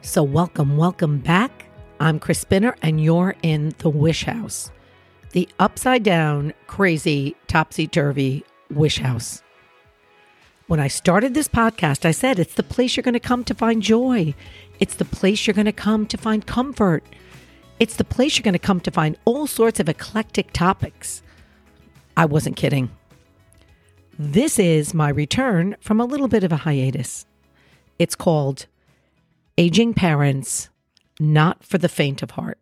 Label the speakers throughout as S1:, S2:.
S1: So, welcome, welcome back. I'm Chris Spinner, and you're in the Wish House, the upside down, crazy, topsy turvy Wish House. When I started this podcast, I said it's the place you're going to come to find joy. It's the place you're going to come to find comfort. It's the place you're going to come to find all sorts of eclectic topics. I wasn't kidding. This is my return from a little bit of a hiatus. It's called Aging Parents, Not for the Faint of Heart.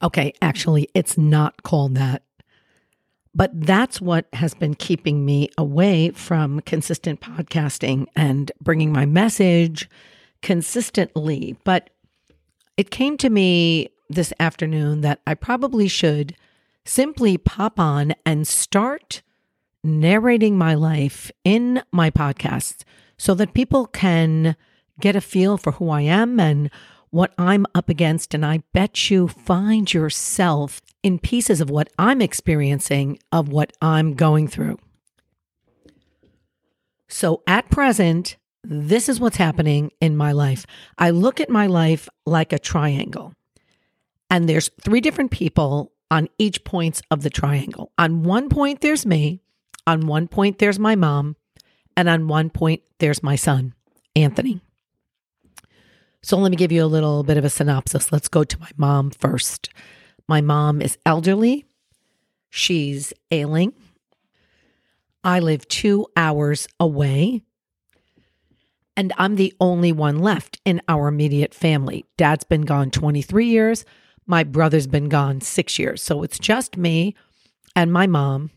S1: Okay, actually, it's not called that. But that's what has been keeping me away from consistent podcasting and bringing my message consistently. But it came to me this afternoon that I probably should simply pop on and start narrating my life in my podcasts so that people can get a feel for who I am and what I'm up against. And I bet you find yourself in pieces of what I'm experiencing, of what I'm going through. So at present, this is what's happening in my life. I look at my life like a triangle, and there's three different people on each points of the triangle. On one point, there's me. On one point, there's my mom. And on one point, there's my son, Anthony. So let me give you a little bit of a synopsis. Let's go to my mom first. My mom is elderly, she's ailing. I live two hours away, and I'm the only one left in our immediate family. Dad's been gone 23 years, my brother's been gone six years. So it's just me and my mom.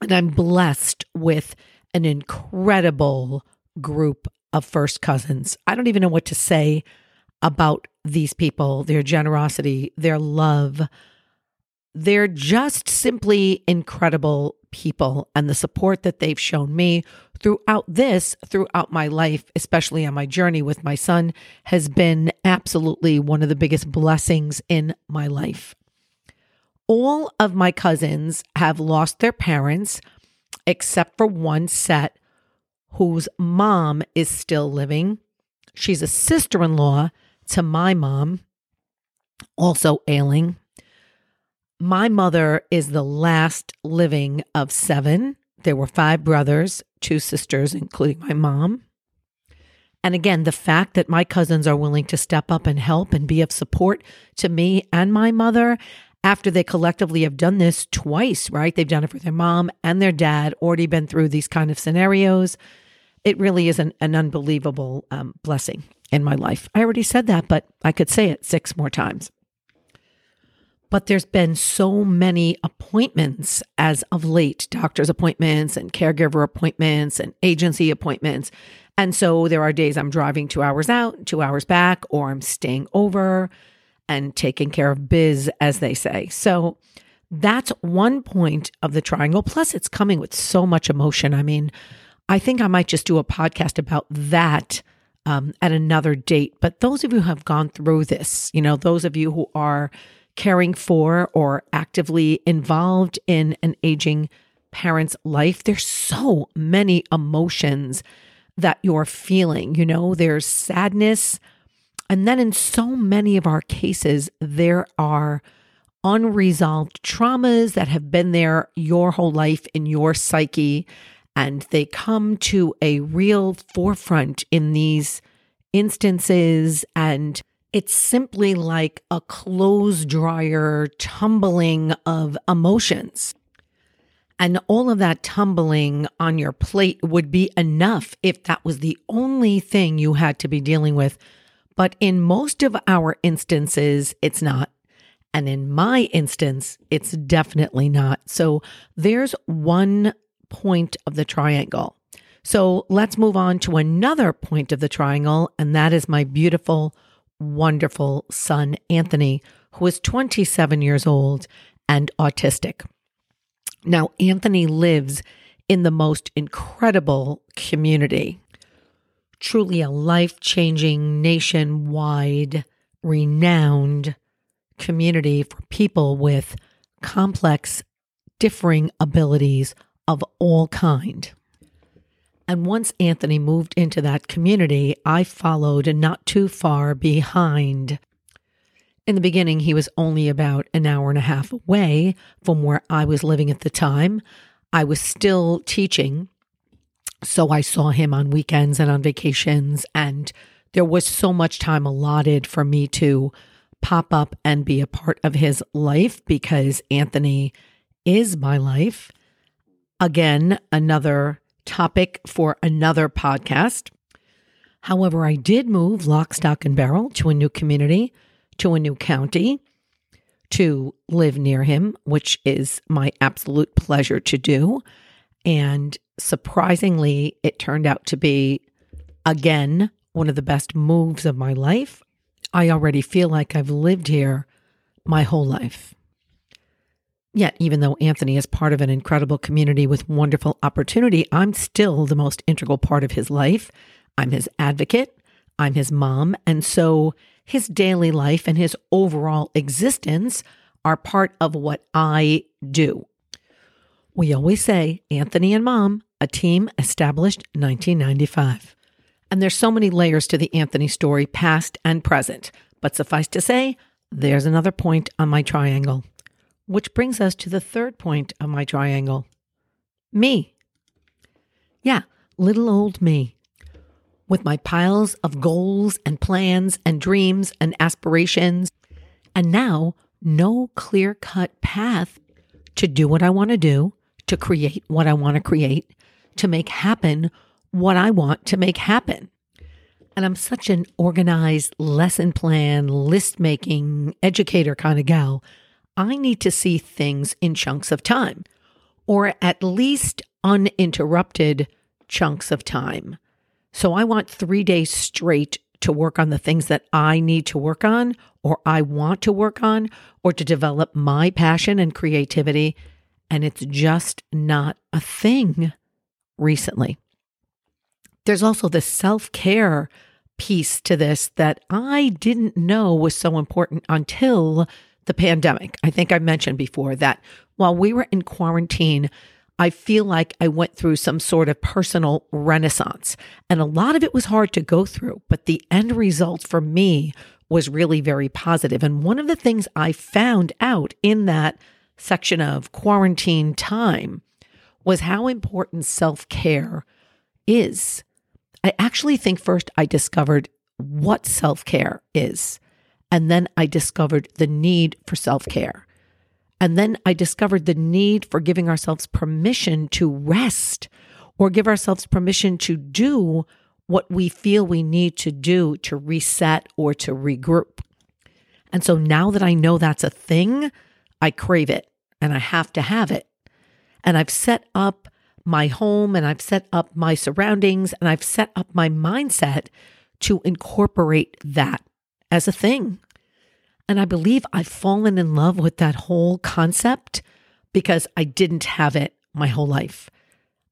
S1: And I'm blessed with an incredible group of first cousins. I don't even know what to say about these people, their generosity, their love. They're just simply incredible people and the support that they've shown me throughout this, throughout my life, especially on my journey with my son, has been absolutely one of the biggest blessings in my life. All of my cousins have lost their parents except for one set whose mom is still living. She's a sister in law to my mom, also ailing. My mother is the last living of seven. There were five brothers, two sisters, including my mom. And again, the fact that my cousins are willing to step up and help and be of support to me and my mother after they collectively have done this twice, right? They've done it for their mom and their dad, already been through these kind of scenarios. It really is an, an unbelievable um, blessing in my life. I already said that, but I could say it six more times. But there's been so many appointments as of late doctor's appointments and caregiver appointments and agency appointments. And so there are days I'm driving two hours out, two hours back, or I'm staying over and taking care of biz, as they say. So that's one point of the triangle. Plus, it's coming with so much emotion. I mean, I think I might just do a podcast about that um, at another date. But those of you who have gone through this, you know, those of you who are caring for or actively involved in an aging parent's life, there's so many emotions that you're feeling. You know, there's sadness. And then in so many of our cases, there are unresolved traumas that have been there your whole life in your psyche. And they come to a real forefront in these instances. And it's simply like a clothes dryer tumbling of emotions. And all of that tumbling on your plate would be enough if that was the only thing you had to be dealing with. But in most of our instances, it's not. And in my instance, it's definitely not. So there's one point of the triangle. So let's move on to another point of the triangle, and that is my beautiful, wonderful son, Anthony, who is 27 years old and autistic. Now, Anthony lives in the most incredible community, truly a life changing, nationwide, renowned community for people with complex, differing abilities of all kind. And once Anthony moved into that community, I followed not too far behind. In the beginning, he was only about an hour and a half away from where I was living at the time. I was still teaching, so I saw him on weekends and on vacations, and there was so much time allotted for me to pop up and be a part of his life because Anthony is my life. Again, another topic for another podcast. However, I did move lock, stock, and barrel to a new community, to a new county, to live near him, which is my absolute pleasure to do. And surprisingly, it turned out to be, again, one of the best moves of my life. I already feel like I've lived here my whole life. Yet, even though Anthony is part of an incredible community with wonderful opportunity, I'm still the most integral part of his life. I'm his advocate, I'm his mom. And so his daily life and his overall existence are part of what I do. We always say Anthony and mom, a team established 1995. And there's so many layers to the Anthony story, past and present. But suffice to say, there's another point on my triangle. Which brings us to the third point of my triangle me. Yeah, little old me. With my piles of goals and plans and dreams and aspirations, and now no clear cut path to do what I want to do, to create what I want to create, to make happen what I want to make happen. And I'm such an organized lesson plan, list making, educator kind of gal I need to see things in chunks of time, or at least uninterrupted chunks of time. So I want three days straight to work on the things that I need to work on, or I want to work on, or to develop my passion and creativity. And it's just not a thing recently. There's also the self care piece to this that I didn't know was so important until the pandemic. I think I mentioned before that while we were in quarantine, I feel like I went through some sort of personal renaissance. And a lot of it was hard to go through, but the end result for me was really very positive. And one of the things I found out in that section of quarantine time was how important self care is. I actually think first I discovered what self care is. And then I discovered the need for self care. And then I discovered the need for giving ourselves permission to rest or give ourselves permission to do what we feel we need to do to reset or to regroup. And so now that I know that's a thing, I crave it and I have to have it. And I've set up my home and I've set up my surroundings and I've set up my mindset to incorporate that as a thing. And I believe I've fallen in love with that whole concept because I didn't have it my whole life.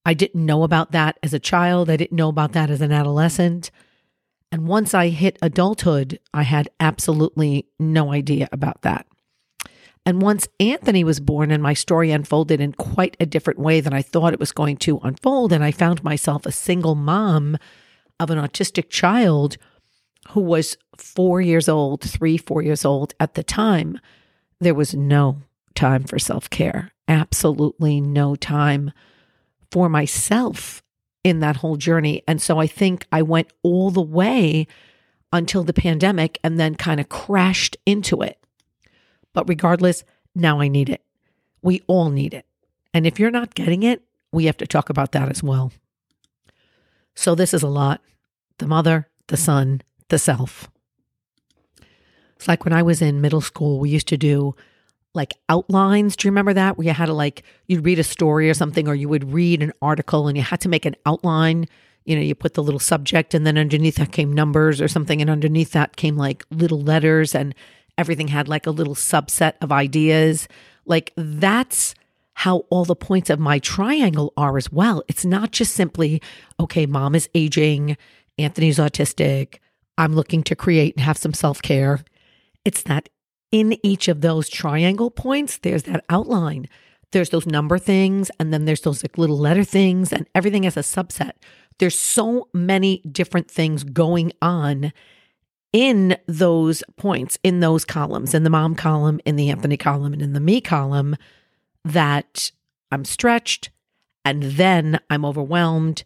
S1: I didn't know about that as a child. I didn't know about that as an adolescent. And once I hit adulthood, I had absolutely no idea about that. And once Anthony was born and my story unfolded in quite a different way than I thought it was going to unfold, and I found myself a single mom of an autistic child who was four years old, three, four years old at the time, there was no time for self care, absolutely no time for myself in that whole journey. And so I think I went all the way until the pandemic and then kind of crashed into it. But regardless, now I need it. We all need it. And if you're not getting it, we have to talk about that as well. So this is a lot the mother, the son, the self. It's like when I was in middle school, we used to do like outlines. Do you remember that? Where you had to like, you'd read a story or something, or you would read an article and you had to make an outline. You know, you put the little subject and then underneath that came numbers or something. And underneath that came like little letters and everything had like a little subset of ideas. Like that's how all the points of my triangle are as well. It's not just simply, okay, mom is aging, Anthony's autistic, I'm looking to create and have some self care. It's that in each of those triangle points, there's that outline. There's those number things, and then there's those like little letter things, and everything as a subset. There's so many different things going on in those points, in those columns, in the mom column, in the Anthony column, and in the me column, that I'm stretched and then I'm overwhelmed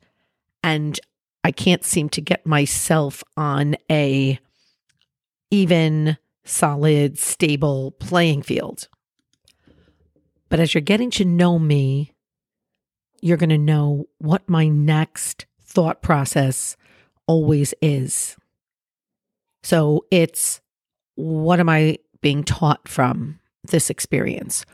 S1: and I can't seem to get myself on a even, solid, stable playing field. But as you're getting to know me, you're going to know what my next thought process always is. So it's what am I being taught from this experience?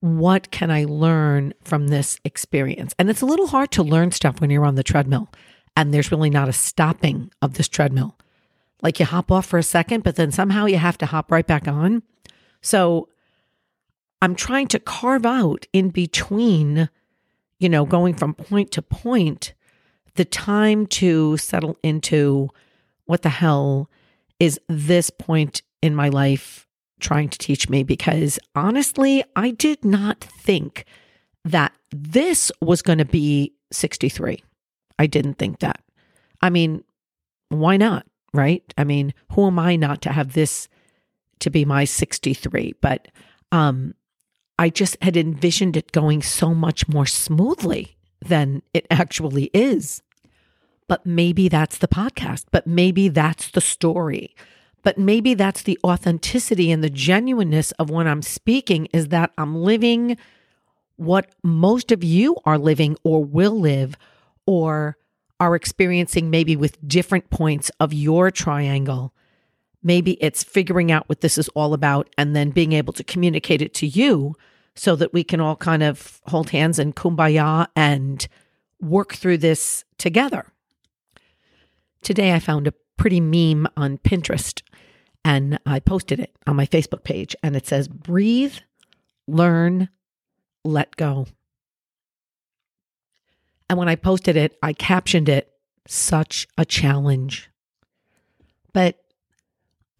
S1: What can I learn from this experience? And it's a little hard to learn stuff when you're on the treadmill and there's really not a stopping of this treadmill. Like you hop off for a second, but then somehow you have to hop right back on. So I'm trying to carve out in between, you know, going from point to point, the time to settle into what the hell is this point in my life trying to teach me? Because honestly, I did not think that this was going to be 63. I didn't think that. I mean, why not? Right? I mean, who am I not to have this to be my 63? But um I just had envisioned it going so much more smoothly than it actually is. But maybe that's the podcast, but maybe that's the story. But maybe that's the authenticity and the genuineness of when I'm speaking is that I'm living what most of you are living or will live or are experiencing maybe with different points of your triangle. Maybe it's figuring out what this is all about and then being able to communicate it to you so that we can all kind of hold hands and kumbaya and work through this together. Today, I found a pretty meme on Pinterest and I posted it on my Facebook page. And it says, breathe, learn, let go. And when I posted it, I captioned it, such a challenge. But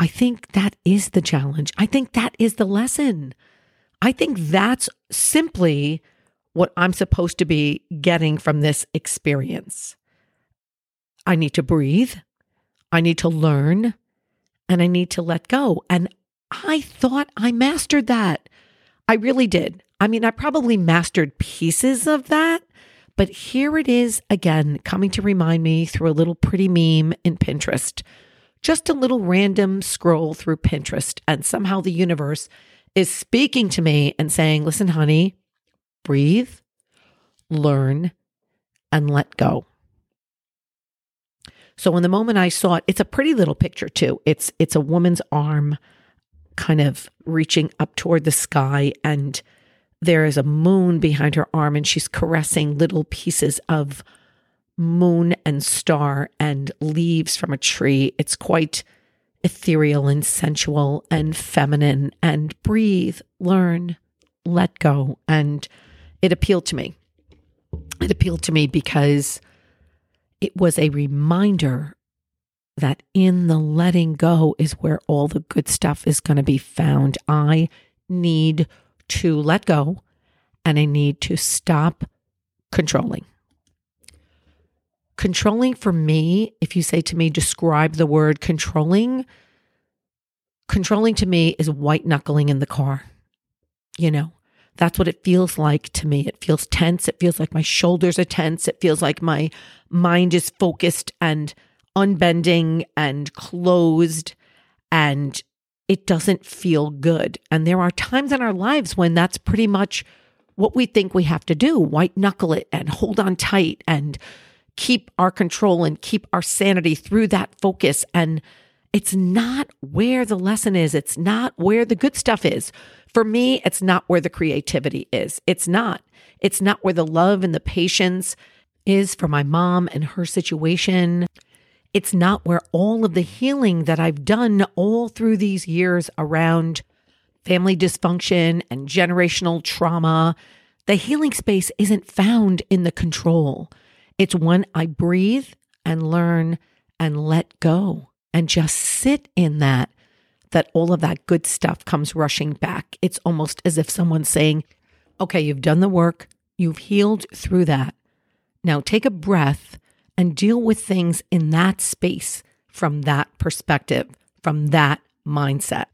S1: I think that is the challenge. I think that is the lesson. I think that's simply what I'm supposed to be getting from this experience. I need to breathe. I need to learn and I need to let go. And I thought I mastered that. I really did. I mean, I probably mastered pieces of that, but here it is again, coming to remind me through a little pretty meme in Pinterest. Just a little random scroll through Pinterest, and somehow the universe is speaking to me and saying, Listen, honey, breathe, learn, and let go. So in the moment I saw it, it's a pretty little picture too. It's it's a woman's arm kind of reaching up toward the sky and there is a moon behind her arm and she's caressing little pieces of moon and star and leaves from a tree. It's quite ethereal and sensual and feminine and breathe, learn, let go. And it appealed to me. It appealed to me because it was a reminder that in the letting go is where all the good stuff is going to be found. I need to let go and I need to stop controlling. Controlling for me, if you say to me, describe the word controlling, controlling to me is white knuckling in the car. You know, that's what it feels like to me. It feels tense. It feels like my shoulders are tense. It feels like my mind is focused and unbending and closed and it doesn't feel good. And there are times in our lives when that's pretty much what we think we have to do white knuckle it and hold on tight and keep our control and keep our sanity through that focus. And it's not where the lesson is, it's not where the good stuff is. For me, it's not where the creativity is. It's not. It's not where the love and the patience is for my mom and her situation. It's not where all of the healing that I've done all through these years around family dysfunction and generational trauma, the healing space isn't found in the control. It's when I breathe and learn and let go and just sit in that that all of that good stuff comes rushing back. It's almost as if someone's saying, okay, you've done the work, you've healed through that. Now take a breath and deal with things in that space from that perspective, from that mindset.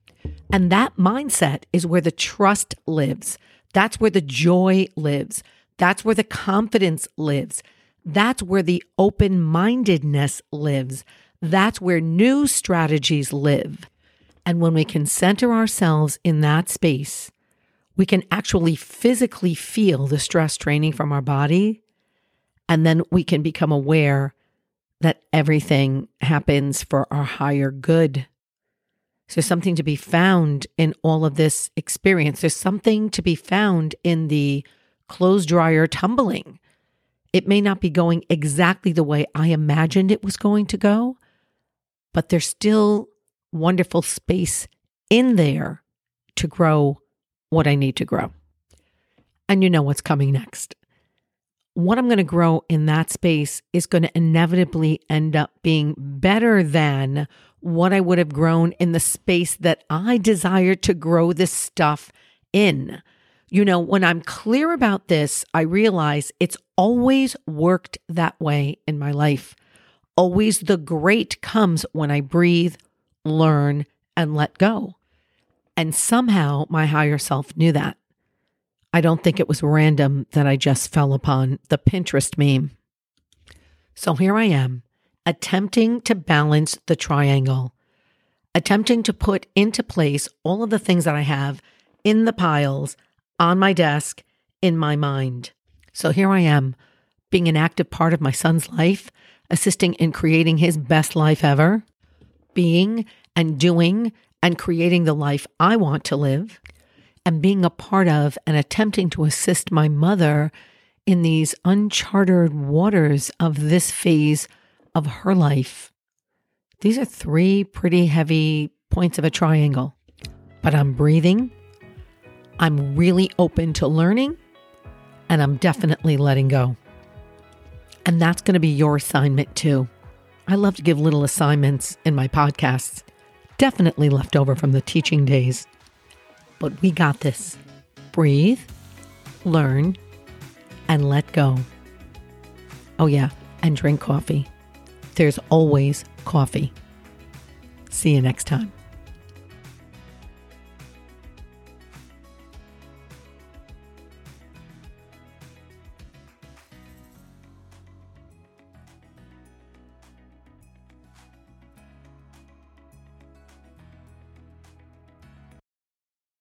S1: And that mindset is where the trust lives. That's where the joy lives. That's where the confidence lives. That's where the open mindedness lives. That's where new strategies live. And when we can center ourselves in that space, we can actually physically feel the stress training from our body. And then we can become aware that everything happens for our higher good. So something to be found in all of this experience. There's something to be found in the clothes dryer tumbling. It may not be going exactly the way I imagined it was going to go, but there's still wonderful space in there to grow what I need to grow. And you know what's coming next. What I'm going to grow in that space is going to inevitably end up being better than what I would have grown in the space that I desire to grow this stuff in. You know, when I'm clear about this, I realize it's always worked that way in my life. Always the great comes when I breathe, learn, and let go. And somehow my higher self knew that. I don't think it was random that I just fell upon the Pinterest meme. So here I am, attempting to balance the triangle, attempting to put into place all of the things that I have in the piles on my desk in my mind. So here I am, being an active part of my son's life, assisting in creating his best life ever, being and doing and creating the life I want to live, and being a part of and attempting to assist my mother in these uncharted waters of this phase of her life. These are three pretty heavy points of a triangle, but I'm breathing. I'm really open to learning, and I'm definitely letting go. And that's going to be your assignment too. I love to give little assignments in my podcasts definitely left over from the teaching days. But we got this. Breathe, learn, and let go. Oh, yeah, and drink coffee. There's always coffee. See you next time.